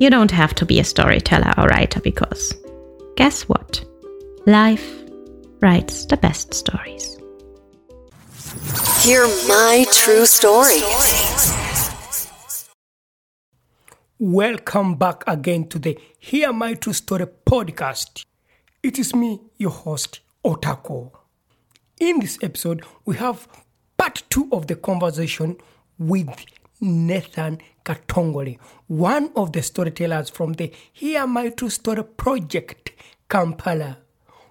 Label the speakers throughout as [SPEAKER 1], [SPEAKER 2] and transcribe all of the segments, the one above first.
[SPEAKER 1] You don't have to be a storyteller or writer because guess what? Life writes the best stories.
[SPEAKER 2] Hear my true story.
[SPEAKER 3] Welcome back again to the Hear My True Story podcast. It is me, your host, Otako. In this episode, we have part two of the conversation with Nathan Katongole, one of the storytellers from the Hear My True Story project, Kampala.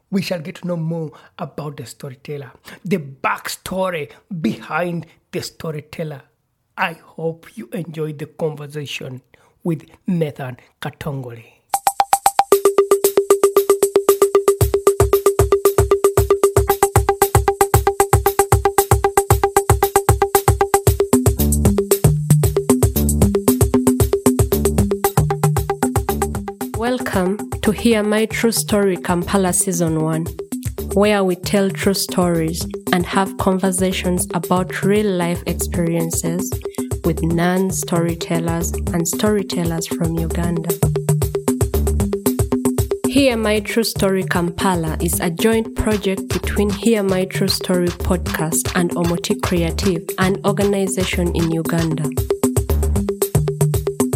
[SPEAKER 3] We shall get to know more about the storyteller, the backstory behind the storyteller. I hope you enjoyed the conversation with Nathan Katongole.
[SPEAKER 4] Welcome to Hear My True Story Kampala Season 1, where we tell true stories and have conversations about real life experiences with non storytellers and storytellers from Uganda. Hear My True Story Kampala is a joint project between Hear My True Story podcast and Omuti Kreativ, an organization in Uganda.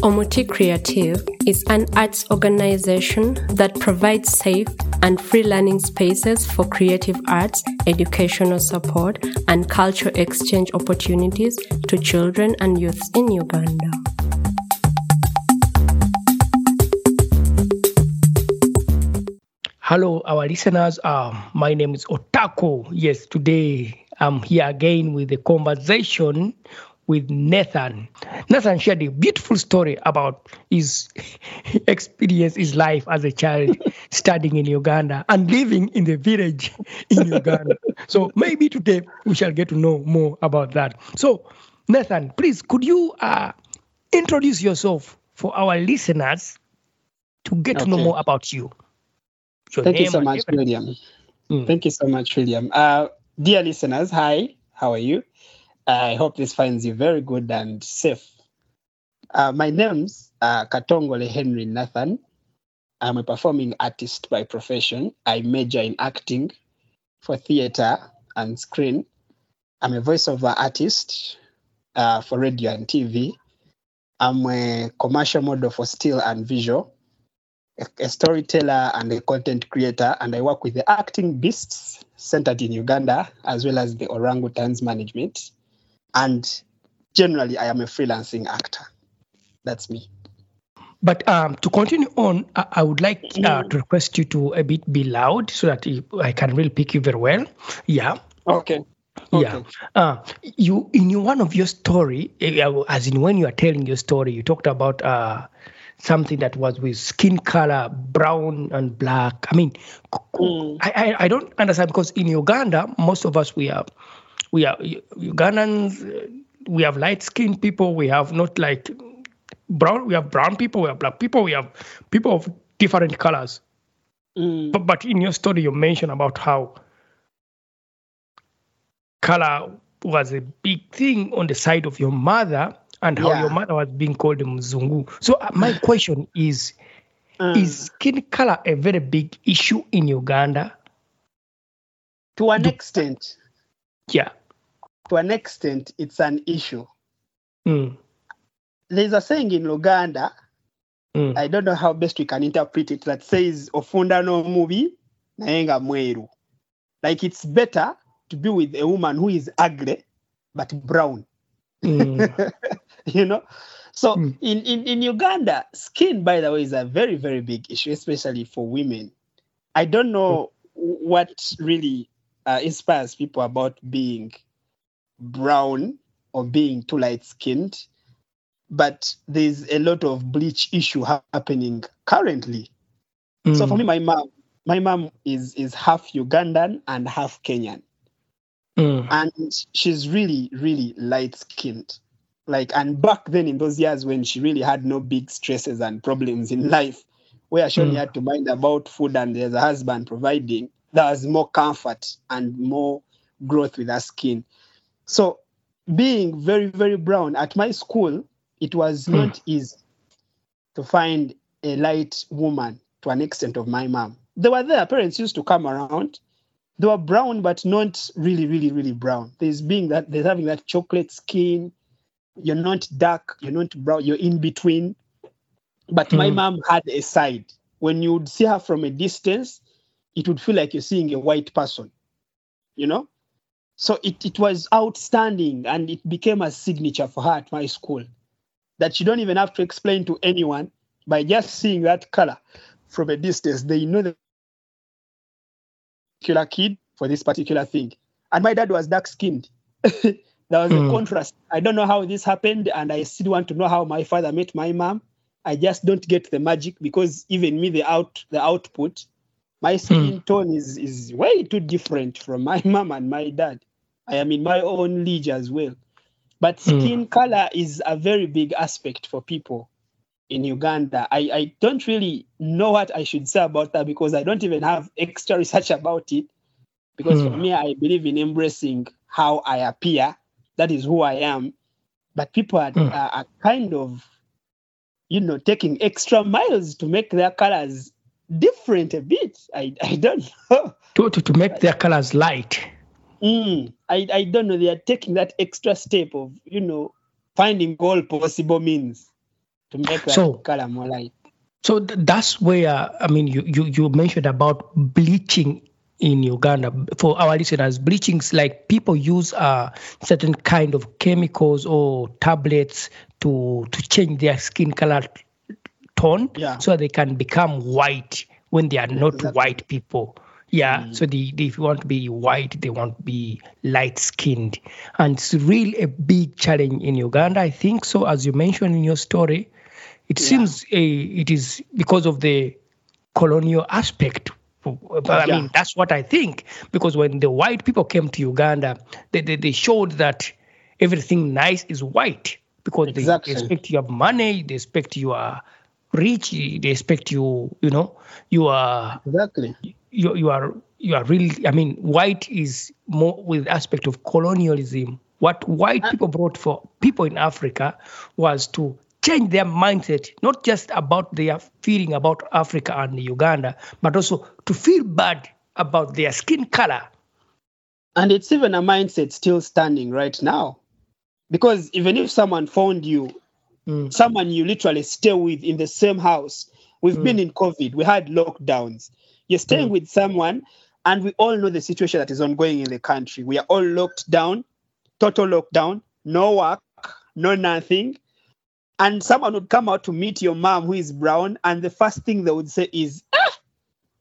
[SPEAKER 4] Omuti Kreativ is an arts organization that provides safe and free learning spaces for creative arts, educational support, and cultural exchange opportunities to children and youths in Uganda.
[SPEAKER 3] Hello, our listeners. Um, my name is Otako. Yes, today I'm here again with a conversation with Nathan. Nathan shared a beautiful story about his experience, his life as a child studying in Uganda and living in the village in Uganda. so maybe today we shall get to know more about that. So, Nathan, please, could you uh, introduce yourself for our listeners to get to know more about you? Your
[SPEAKER 5] Thank you so much,
[SPEAKER 3] everything.
[SPEAKER 5] William.
[SPEAKER 3] Mm.
[SPEAKER 5] Thank you so much, William. Uh, dear listeners, hi, how are you? I hope this finds you very good and safe. Uh, my name's uh, Katongole Henry Nathan. I'm a performing artist by profession. I major in acting for theater and screen. I'm a voiceover artist uh, for radio and TV. I'm a commercial model for still and visual a, a storyteller and a content creator, and I work with the Acting Beasts centered in Uganda, as well as the Orangutans Management. And generally, I am a freelancing actor. That's me.
[SPEAKER 3] But um, to continue on, I, I would like uh, to request you to a bit be loud so that I can really pick you very well. Yeah.
[SPEAKER 5] Okay.
[SPEAKER 3] Yeah. Uh, you in your, one of your story, eh, uh, as in when you are telling your story, you talked about uh, something that was with skin color, brown and black. I mean, I I don't understand because in Uganda, most of us we are we are Ugandans. We have light skinned people. We have not like brown. We have brown people. We have black people. We have people of different colors.
[SPEAKER 5] Mm.
[SPEAKER 3] But, but in your story, you mentioned about how color was a big thing on the side of your mother and how
[SPEAKER 5] Yeah.
[SPEAKER 3] your mother was being called Mzungu. So uh, my question is,
[SPEAKER 5] Mm.
[SPEAKER 3] is skin color a very big issue in Uganda?
[SPEAKER 5] to an extent,
[SPEAKER 3] Yeah.
[SPEAKER 5] To an extent, it's an issue.
[SPEAKER 3] Mm.
[SPEAKER 5] There's a saying in Uganda
[SPEAKER 3] Mm.
[SPEAKER 5] I don't know how best we can interpret it that says ofunda no mubi nayenga mweru. Like it's better to be with a woman who is ugly but brown.
[SPEAKER 3] Mm.
[SPEAKER 5] you know? So
[SPEAKER 3] Mm.
[SPEAKER 5] in, in, in Uganda, skin, by the way, is a very, very big issue, especially for women. I don't know what really uh, inspires people about being brown or being too light skinned, but there's a lot of bleach issue ha- happening currently. So for
[SPEAKER 3] Mm.
[SPEAKER 5] me, my mom, my mom is is half Ugandan and half Kenyan
[SPEAKER 3] Mm.
[SPEAKER 5] and she's really really light skinned like and back then in those years when she really had no big stresses and problems in life where she only
[SPEAKER 3] Mm.
[SPEAKER 5] had to mind about food and there's a husband providing there was more comfort and more growth with her skin so being very very brown at my school it was
[SPEAKER 3] Mm.
[SPEAKER 5] not easy to find a light woman to an extent of my mom they were there parents used to come around they were brown, but not really, really, really brown. There's being that there's having that chocolate skin. You're not dark, you're not brown, you're in between. But my
[SPEAKER 3] Mm.
[SPEAKER 5] mom had a side. When you would see her from a distance, it would feel like you're seeing a white person, you know? So it, it was outstanding and it became a signature for her at my school that you don't even have to explain to anyone by just seeing that color from a distance. They know the particular kid for this particular thing. And my dad was dark skinned. there was
[SPEAKER 3] Mm.
[SPEAKER 5] a contrast. I don't know how this happened, and I still want to know how my father met my mom. I just don't get the magic because even me, the out the output, my skin tone is is way too different from my mom and my dad. I am in my own league as well. But
[SPEAKER 3] Mm.
[SPEAKER 5] skin color is a very big aspect for people in Uganda. I, I don't really know what I should say about that because I don't even have extra research about it. Because for
[SPEAKER 3] Mm.
[SPEAKER 5] me, I believe in embracing how I appear. That is who I am. But people are,
[SPEAKER 3] Mm.
[SPEAKER 5] are, are kind of, you know, taking extra miles to make their colors different a bit. I, I don't know.
[SPEAKER 3] To, to, to make their colors light.
[SPEAKER 5] Mm, I, I don't know. They are taking that extra step of, you know, finding all possible means to make that
[SPEAKER 3] So-
[SPEAKER 5] color more light.
[SPEAKER 3] So th- that's where I mean you, you you mentioned about bleaching in Uganda. For our listeners, bleaching is like people use uh, certain kind of chemicals or tablets to to change their skin color tone
[SPEAKER 5] Yeah.
[SPEAKER 3] so they can become white when they are not
[SPEAKER 5] exactly.
[SPEAKER 3] white people. Yeah, mm. so the, the, if you want to be white, they want to be light skinned. And it's really a big challenge in Uganda, I think. So, as you mentioned in your story, it seems a, it is because of the colonial aspect. But I
[SPEAKER 5] Yeah.
[SPEAKER 3] mean, that's what I think. Because when the white people came to Uganda, they, they, they showed that everything nice is white because they-
[SPEAKER 5] Exactly.
[SPEAKER 3] they expect you have money, they expect you are rich, they expect you, you know, you are
[SPEAKER 5] Exactly.
[SPEAKER 3] you you are you are really i mean white is more with aspect of colonialism what white ah. people brought for people in africa was to change their mindset not just about their feeling about africa and uganda but also to feel bad about their skin color
[SPEAKER 5] And it's even a mindset still standing right now. Because even if someone found you,
[SPEAKER 3] Mm.
[SPEAKER 5] someone you literally stay with in the same house, we've been in COVID, we had lockdowns. You're staying with someone, and we all know the situation that is ongoing in the country. We are all locked down, total lockdown, no work, no nothing. And someone would come out to meet your mom who is brown, and the first thing they would say is, ah,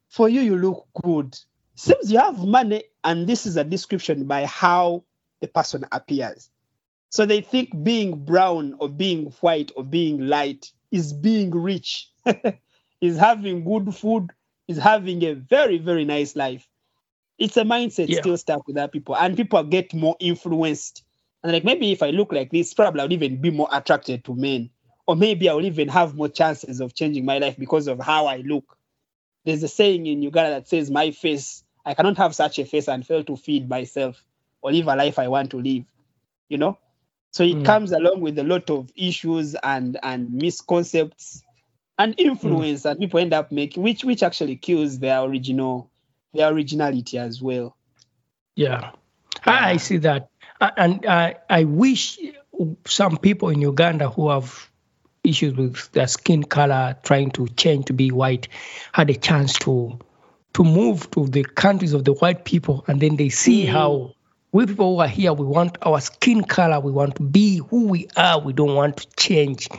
[SPEAKER 5] for you, you look good. Seems you have money, and this is a description by how the person appears. So they think being brown or being white or being light is being rich, is having good food, is having a very, very nice life. It's a mindset
[SPEAKER 3] Yeah.
[SPEAKER 5] still stuck with that people, and people get more influenced. And like maybe if I look like this, probably I'll even be more attracted to men, or maybe I will even have more chances of changing my life because of how I look. There's a saying in Uganda that says, "My face, I cannot have such a face and fail to feed myself or live a life I want to live." You know, so it
[SPEAKER 3] Mm.
[SPEAKER 5] comes along with a lot of issues and and misconcepts and influence that people end up making, which which actually kills their original their originality as well.
[SPEAKER 3] Yeah, I, I see that, and I I wish some people in Uganda who have issues with their skin color, trying to change to be white, had a chance to to move to the countries of the white people, and then they see how we people who are here, we want our skin color, we want to be who we are, we don't want to change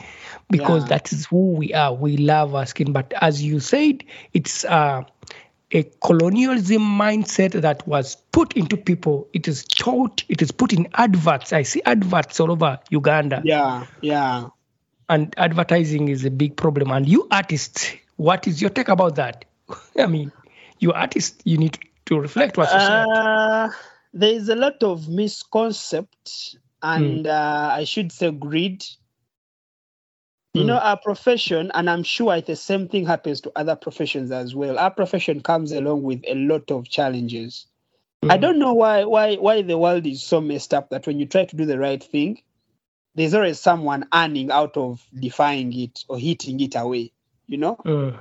[SPEAKER 3] because
[SPEAKER 5] Yeah.
[SPEAKER 3] that is who we are. We love our skin, but as you said, it's uh, a colonialism mindset that was put into people. It is taught, it is put in adverts. I see adverts all over Uganda
[SPEAKER 5] Yeah, yeah.
[SPEAKER 3] and advertising is a big problem. And you artists, what is your take about that? I mean, you artists, you need to reflect what society.
[SPEAKER 5] Uh, there is a lot of misconcept and uh, I should say greed. You
[SPEAKER 3] Mm.
[SPEAKER 5] know, our profession, and I'm sure the same thing happens to other professions as well. Our profession comes along with a lot of challenges. I don't know why why why the world is so messed up that when you try to do the right thing, there's always someone earning out of defying it or hitting it away. You know.
[SPEAKER 3] Mm.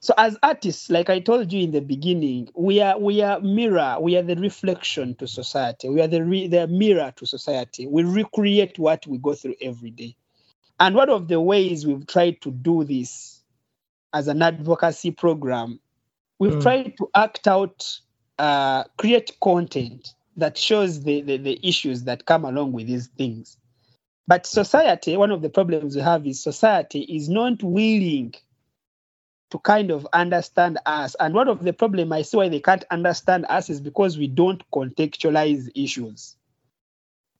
[SPEAKER 5] So as artists, like I told you in the beginning, we are we are mirror, we are the reflection to society. We are the re, the mirror to society. We recreate what we go through every day. And one of the ways we've tried to do this as an advocacy program, we've
[SPEAKER 3] Mm.
[SPEAKER 5] tried to act out, uh, create content that shows the, the, the issues that come along with these things. But society, one of the problems we have is society is not willing to kind of understand us. And one of the problem I see why they can't understand us is because we don't contextualize issues.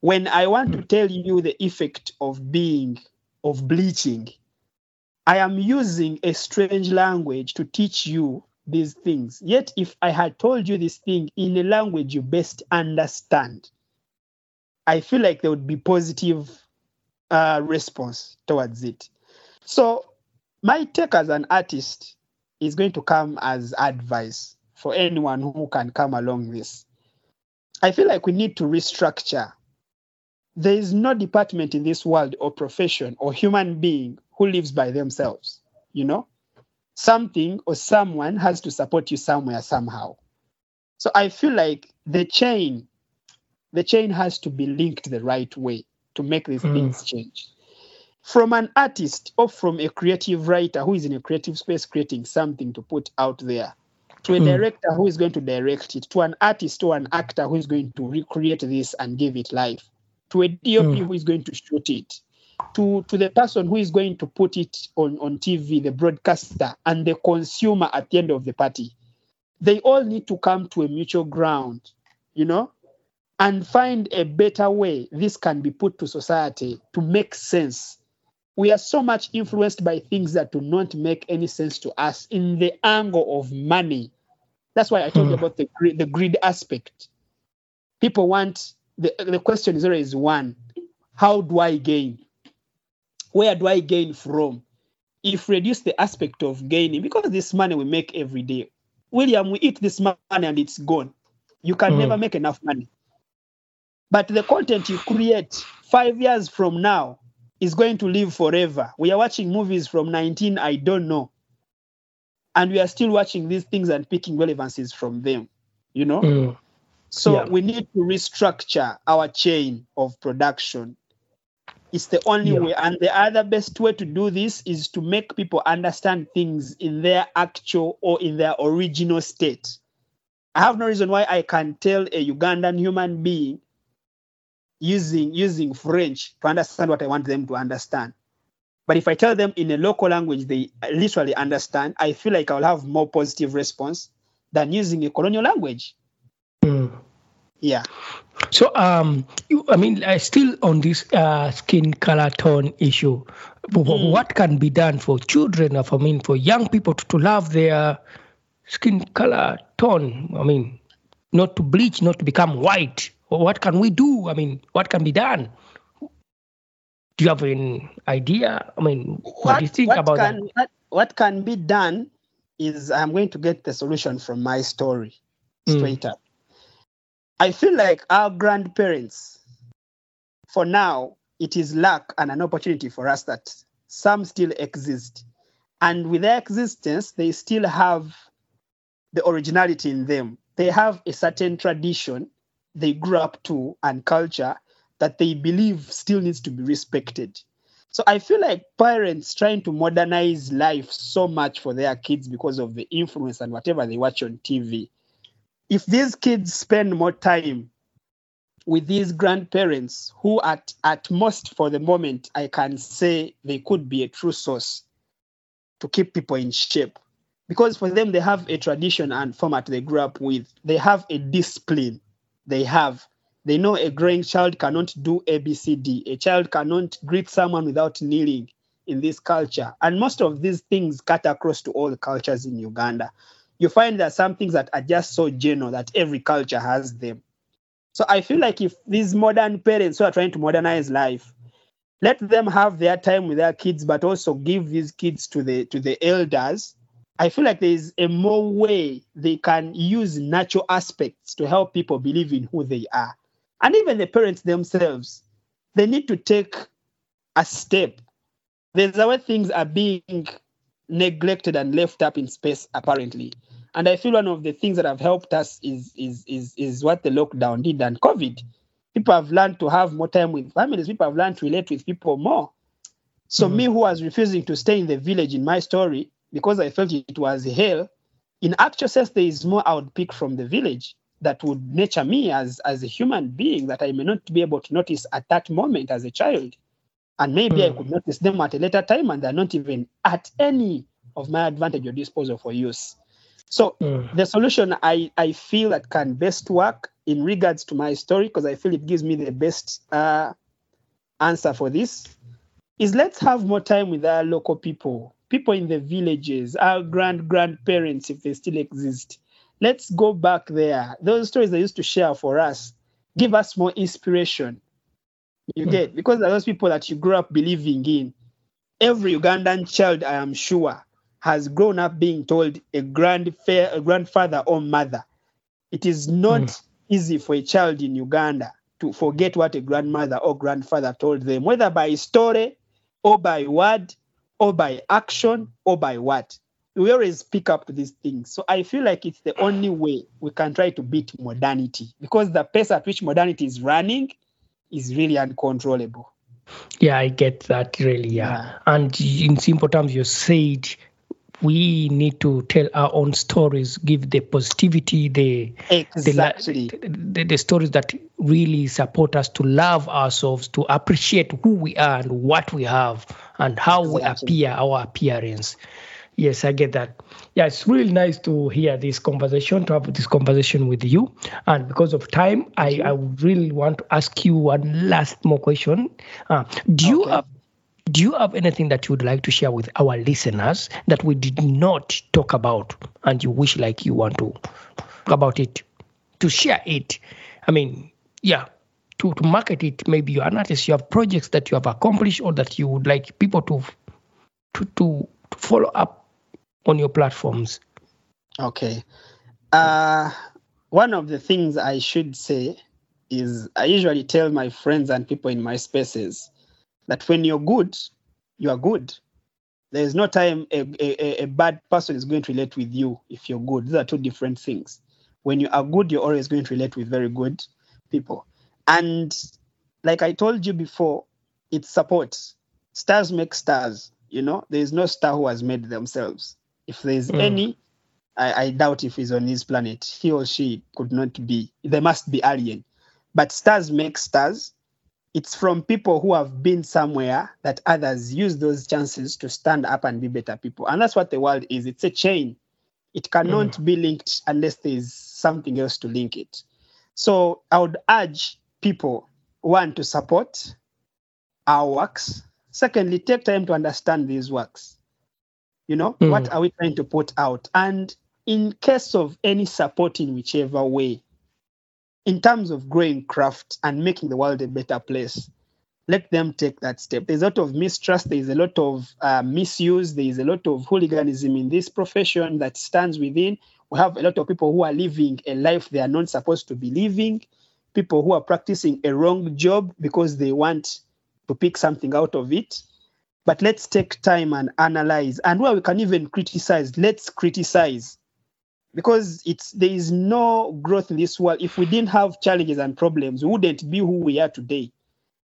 [SPEAKER 5] When I want to tell you the effect of being, of bleaching, I am using a strange language to teach you these things. Yet, if I had told you this thing in a language you best understand, I feel like there would be positive uh, response towards it. So, my take as an artist is going to come as advice for anyone who can come along this. I feel like we need to restructure. There is no department in this world or profession or human being who lives by themselves. You know, something or someone has to support you somewhere, somehow. So I feel like the chain, the chain has to be linked the right way to make these
[SPEAKER 3] Mm.
[SPEAKER 5] things change from an artist or from a creative writer who is in a creative space creating something to put out there to a
[SPEAKER 3] Mm.
[SPEAKER 5] director who is going to direct it to an artist or an actor who is going to recreate this and give it life to a dop
[SPEAKER 3] Mm.
[SPEAKER 5] who is going to shoot it to to the person who is going to put it on on tv the broadcaster and the consumer at the end of the party they all need to come to a mutual ground you know and find a better way this can be put to society to make sense we are so much influenced by things that do not make any sense to us in the angle of money. That's why I told you
[SPEAKER 3] Hmm.
[SPEAKER 5] about the greed, the greed aspect. People want the, the question is always one: How do I gain? Where do I gain from? If reduce the aspect of gaining, because this money we make every day, William, we eat this money and it's gone. You can
[SPEAKER 3] Hmm.
[SPEAKER 5] never make enough money. But the content you create five years from now is going to live forever. We are watching movies from 19, I don't know. And we are still watching these things and picking relevances from them, you know?
[SPEAKER 3] Mm.
[SPEAKER 5] So
[SPEAKER 3] Yeah.
[SPEAKER 5] we need to restructure our chain of production. It's the only
[SPEAKER 3] Yeah.
[SPEAKER 5] way. And the other best way to do this is to make people understand things in their actual or in their original state. I have no reason why I can tell a Ugandan human being using using French to understand what I want them to understand. But if I tell them in a local language they literally understand, I feel like I'll have more positive response than using a colonial language.
[SPEAKER 3] Mm.
[SPEAKER 5] Yeah.
[SPEAKER 3] So, um, you, I mean, I still on this uh, skin color tone issue,
[SPEAKER 5] Mm.
[SPEAKER 3] what can be done for children, of, I mean, for young people to, to love their skin color tone? I mean, not to bleach, not to become white. What can we do? I mean, what can be done? Do you have an idea? I mean, what, do you think
[SPEAKER 5] what
[SPEAKER 3] about
[SPEAKER 5] can,
[SPEAKER 3] that?
[SPEAKER 5] What, what can be done is I'm going to get the solution from my story
[SPEAKER 3] Mm.
[SPEAKER 5] straight up. I feel like our grandparents, for now, it is luck and an opportunity for us that some still exist. And with their existence, they still have the originality in them. They have a certain tradition they grew up to and culture that they believe still needs to be respected. So I feel like parents trying to modernize life so much for their kids because of the influence and whatever they watch on TV. If these kids spend more time with these grandparents who at, at most for the moment I can say they could be a true source to keep people in shape. Because for them they have a tradition and format they grew up with. They have a discipline. They have they know a growing child cannot do ABCD. A child cannot greet someone without kneeling in this culture. And most of these things cut across to all the cultures in Uganda. You find that some things that are just so general that every culture has them. So I feel like if these modern parents who are trying to modernize life, let them have their time with their kids, but also give these kids to the to the elders. I feel like there is a more way they can use natural aspects to help people believe in who they are and even the parents themselves, they need to take a step. There's a way things are being neglected and left up in space, apparently. And I feel one of the things that have helped us is is is is what the lockdown did and COVID. People have learned to have more time with families. People have learned to relate with people more. So mm-hmm. me, who was refusing to stay in the village in my story because I felt it was hell, in actual sense, there is more I would pick from the village that would nature me as as a human being that I may not be able to notice at that moment as a child. And maybe mm. I hmm. could notice them at a later time and they're not even at any of my advantage or disposal for use. So mm. the solution I, I feel that can best work in regards to my story, because I feel it gives me the best uh, answer for this, is let's have more time with our local people, people in the villages, our grand grandparents, if they still exist let's go back there. Those stories they used to share for us give us more inspiration. You mm. get because those people that you grew up believing in. Every Ugandan child, I am sure, has grown up being told a grand a grandfather or mother. It is not mm. easy for a child in Uganda to forget what a grandmother or grandfather told them, whether by story or by word or by action or by what we always pick up these things. So I feel like it's the only way we can try to beat modernity because the pace at which modernity is running is really uncontrollable.
[SPEAKER 3] Yeah, I get that really. Yeah. yeah. And in simple terms, you said we need to tell our own stories, give the positivity, the
[SPEAKER 5] exactly
[SPEAKER 3] the, the, the, stories that really support us to love ourselves, to appreciate who we are and what we have, and how exactly. we appear, our appearance. Yes, I get that. Yeah, it's really nice to hear this conversation, to have this conversation with you. And because of time, I, I really want to ask you one last more question. Uh, do okay. you have do you have anything that you would like to share with our listeners that we did not talk about and you wish like you want to talk about it to share it i mean yeah to, to market it maybe you're an artist you have projects that you have accomplished or that you would like people to to to, to follow up on your platforms?
[SPEAKER 5] Okay. Uh, one of the things I should say is I usually tell my friends and people in my spaces that when you're good, you are good. There is no time a, a, a bad person is going to relate with you if you're good. These are two different things. When you are good, you're always going to relate with very good people. And like I told you before, it's support. Stars make stars. You know, there is no star who has made themselves. If there's mm. any, I, I doubt if he's on his planet. He or she could not be. There must be alien. But stars make stars. It's from people who have been somewhere that others use those chances to stand up and be better people. And that's what the world is. It's a chain. It cannot mm. be linked unless there's something else to link it. So I would urge people, one, to support our works. Secondly, take time to understand these works. You know, mm. what are we trying to put out? And in case of any support in whichever way, in terms of growing craft and making the world a better place, let them take that step. There's a lot of mistrust, there's a lot of uh, misuse, there's a lot of hooliganism in this profession that stands within. We have a lot of people who are living a life they are not supposed to be living, people who are practicing a wrong job because they want to pick something out of it but let's take time and analyze and where we can even criticize let's criticize because it's there is no growth in this world if we didn't have challenges and problems we wouldn't be who we are today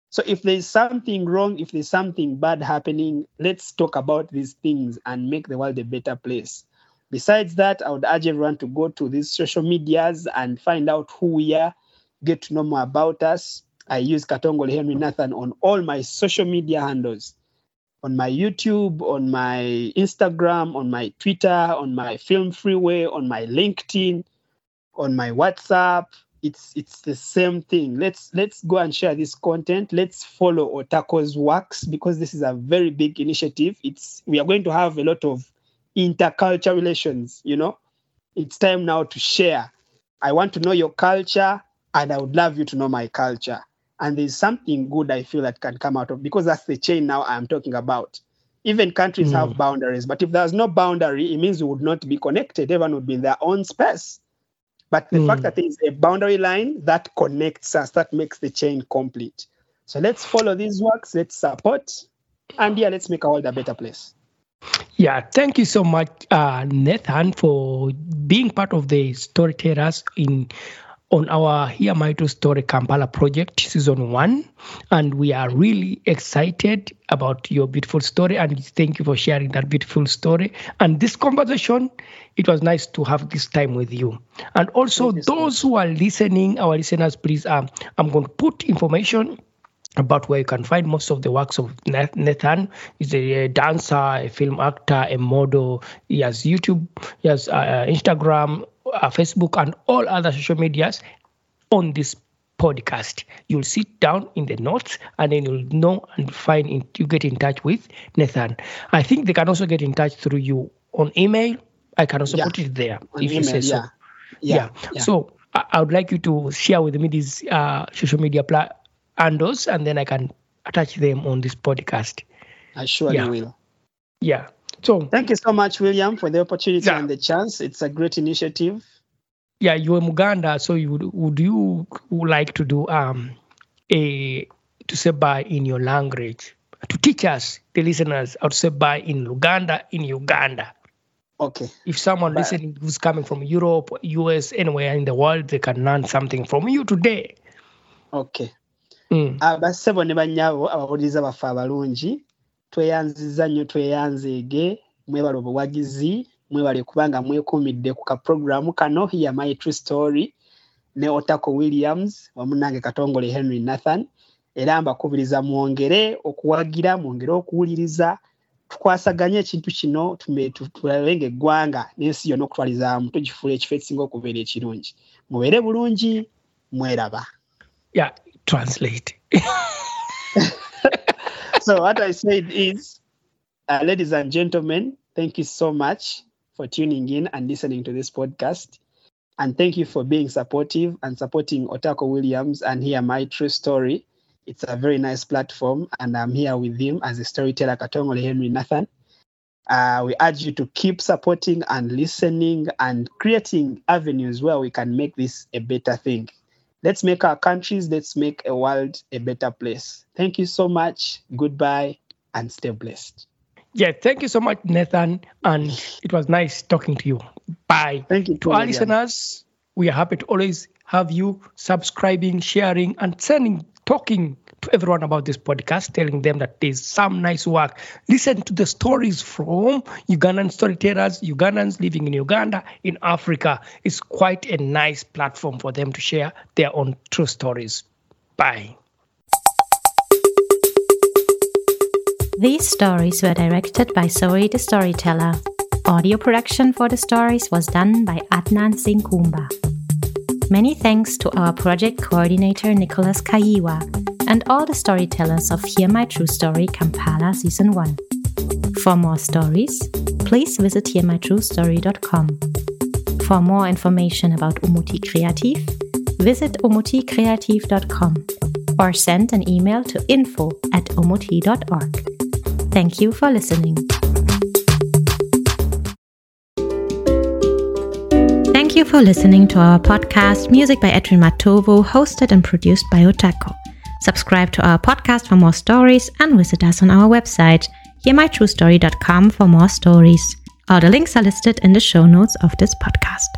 [SPEAKER 5] So if there's something wrong, if there's something bad happening, let's talk about these things and make the world a better place. Besides that, I would urge everyone to go to these social medias and find out who we are, get to know more about us. I use Katongole Henry Nathan on all my social media handles on my YouTube, on my Instagram, on my Twitter, on my Film Freeway, on my LinkedIn, on my WhatsApp. It's it's the same thing. Let's let's go and share this content. Let's follow Otako's works because this is a very big initiative. It's we are going to have a lot of intercultural relations, you know. It's time now to share. I want to know your culture and I would love you to know my culture and there's something good I feel that can come out of because that's the chain now I'm talking about. Even countries
[SPEAKER 3] Mm.
[SPEAKER 5] have boundaries, but if there's no boundary, it means we would not be connected. Everyone would be in their own space. But the
[SPEAKER 3] Mm.
[SPEAKER 5] fact that there is a boundary line that connects us, that makes the chain complete. So let's follow these works, let's support, and yeah, let's make our world a better place.
[SPEAKER 3] Yeah, thank you so much, uh, Nathan, for being part of the storytellers in on our Hear My True Story Kampala project season one, and we are really excited about your beautiful story. And thank you for sharing that beautiful story and this conversation. It was nice to have this time with you. And also,
[SPEAKER 5] Thank you so
[SPEAKER 3] those who are listening, our listeners, please, um, I'm going to put information about where you can find most of the works of Nathan. He's a dancer, a film actor, a model. He has YouTube, he has uh, Instagram, uh, Facebook, and all other social medias on this podcast. You'll sit down in the notes and then you'll know and find in, you get in touch with Nathan. I think they can also get in touch through you on email. I can also
[SPEAKER 5] Yeah.
[SPEAKER 3] put it there
[SPEAKER 5] On
[SPEAKER 3] if you
[SPEAKER 5] email,
[SPEAKER 3] say so.
[SPEAKER 5] yeah. Yeah. yeah.
[SPEAKER 3] So I, I would like you to share with me these uh, social media pla- handles, and then I can attach them on this podcast.
[SPEAKER 5] I surely will.
[SPEAKER 3] Yeah. So
[SPEAKER 5] Thank you so much, William, for the opportunity
[SPEAKER 3] Yeah.
[SPEAKER 5] and the chance. It's a great initiative.
[SPEAKER 3] yeah, you're Muganda, so you would, would you like to do um a to say bye in your language to teach us the listeners how to say bye in Luganda in Uganda.
[SPEAKER 5] Okay.
[SPEAKER 3] If someone
[SPEAKER 5] Bye.
[SPEAKER 3] listening who's coming from Europe, US, anywhere in the world, they can learn something from you today.
[SPEAKER 5] Okay.
[SPEAKER 3] Mm.
[SPEAKER 5] abassebo ne bannyabo abawuliriza baffe abalungi tweyanziza nnyo tweyanzeege mwebale obuwagizi mwebale kubanga mwekuumidde ku kapuroguramu kano hiya my true story ne otako williams wamu nange katongole henry nathan. Era mbakubiriza mwongere okuwagira mwongere okuwuliriza tukwasaganye ekintu kino tulabe ng'eggwanga n'ensi yonna okutwaliza wamu tugifuula ekifo ekisinga okubeera ekirungi. Mubeere bulungi mweraba.
[SPEAKER 3] Yeah, translate.
[SPEAKER 5] so what I said is, uh, ladies and gentlemen, thank you so much for tuning in and listening to this podcast. And thank you for being supportive and supporting Otako Williams and Hear My True Story. It's a very nice platform, and I'm here with him as a storyteller, Katongole Henry Nathan. Uh, we urge you to keep supporting and listening and creating avenues where we can make this a better thing. Let's make our countries, let's make a world a better place. Thank you so much. Goodbye and stay blessed.
[SPEAKER 3] Yeah, thank you so much, Nathan. And it was nice talking to you. Bye.
[SPEAKER 5] Thank you
[SPEAKER 3] To our listeners, we are happy to always have you subscribing, sharing, and sending, talking to everyone about this podcast, telling them that there's some nice work. Listen to the stories from Ugandan storytellers, Ugandans living in Uganda, in Africa. It's quite a nice platform for them to share their own true stories. Bye.
[SPEAKER 1] These stories were directed by Zoe the Storyteller. Audio production for the stories was done by Adnan Singh Kumba. Many thanks to our project coordinator Nicholas Kaiwa and all the storytellers of Hear My True Story Kampala Season 1. For more stories, please visit hearmytruestory.com. For more information about Umuti Kreativ, visit umutikreativ.com or send an email to info at umuti.org. Thank you for listening. Thank you for listening to our podcast, Music by Edwin Matovo, hosted and produced by Otako. Subscribe to our podcast for more stories and visit us on our website, hearmytruestory.com for more stories. All the links are listed in the show notes of this podcast.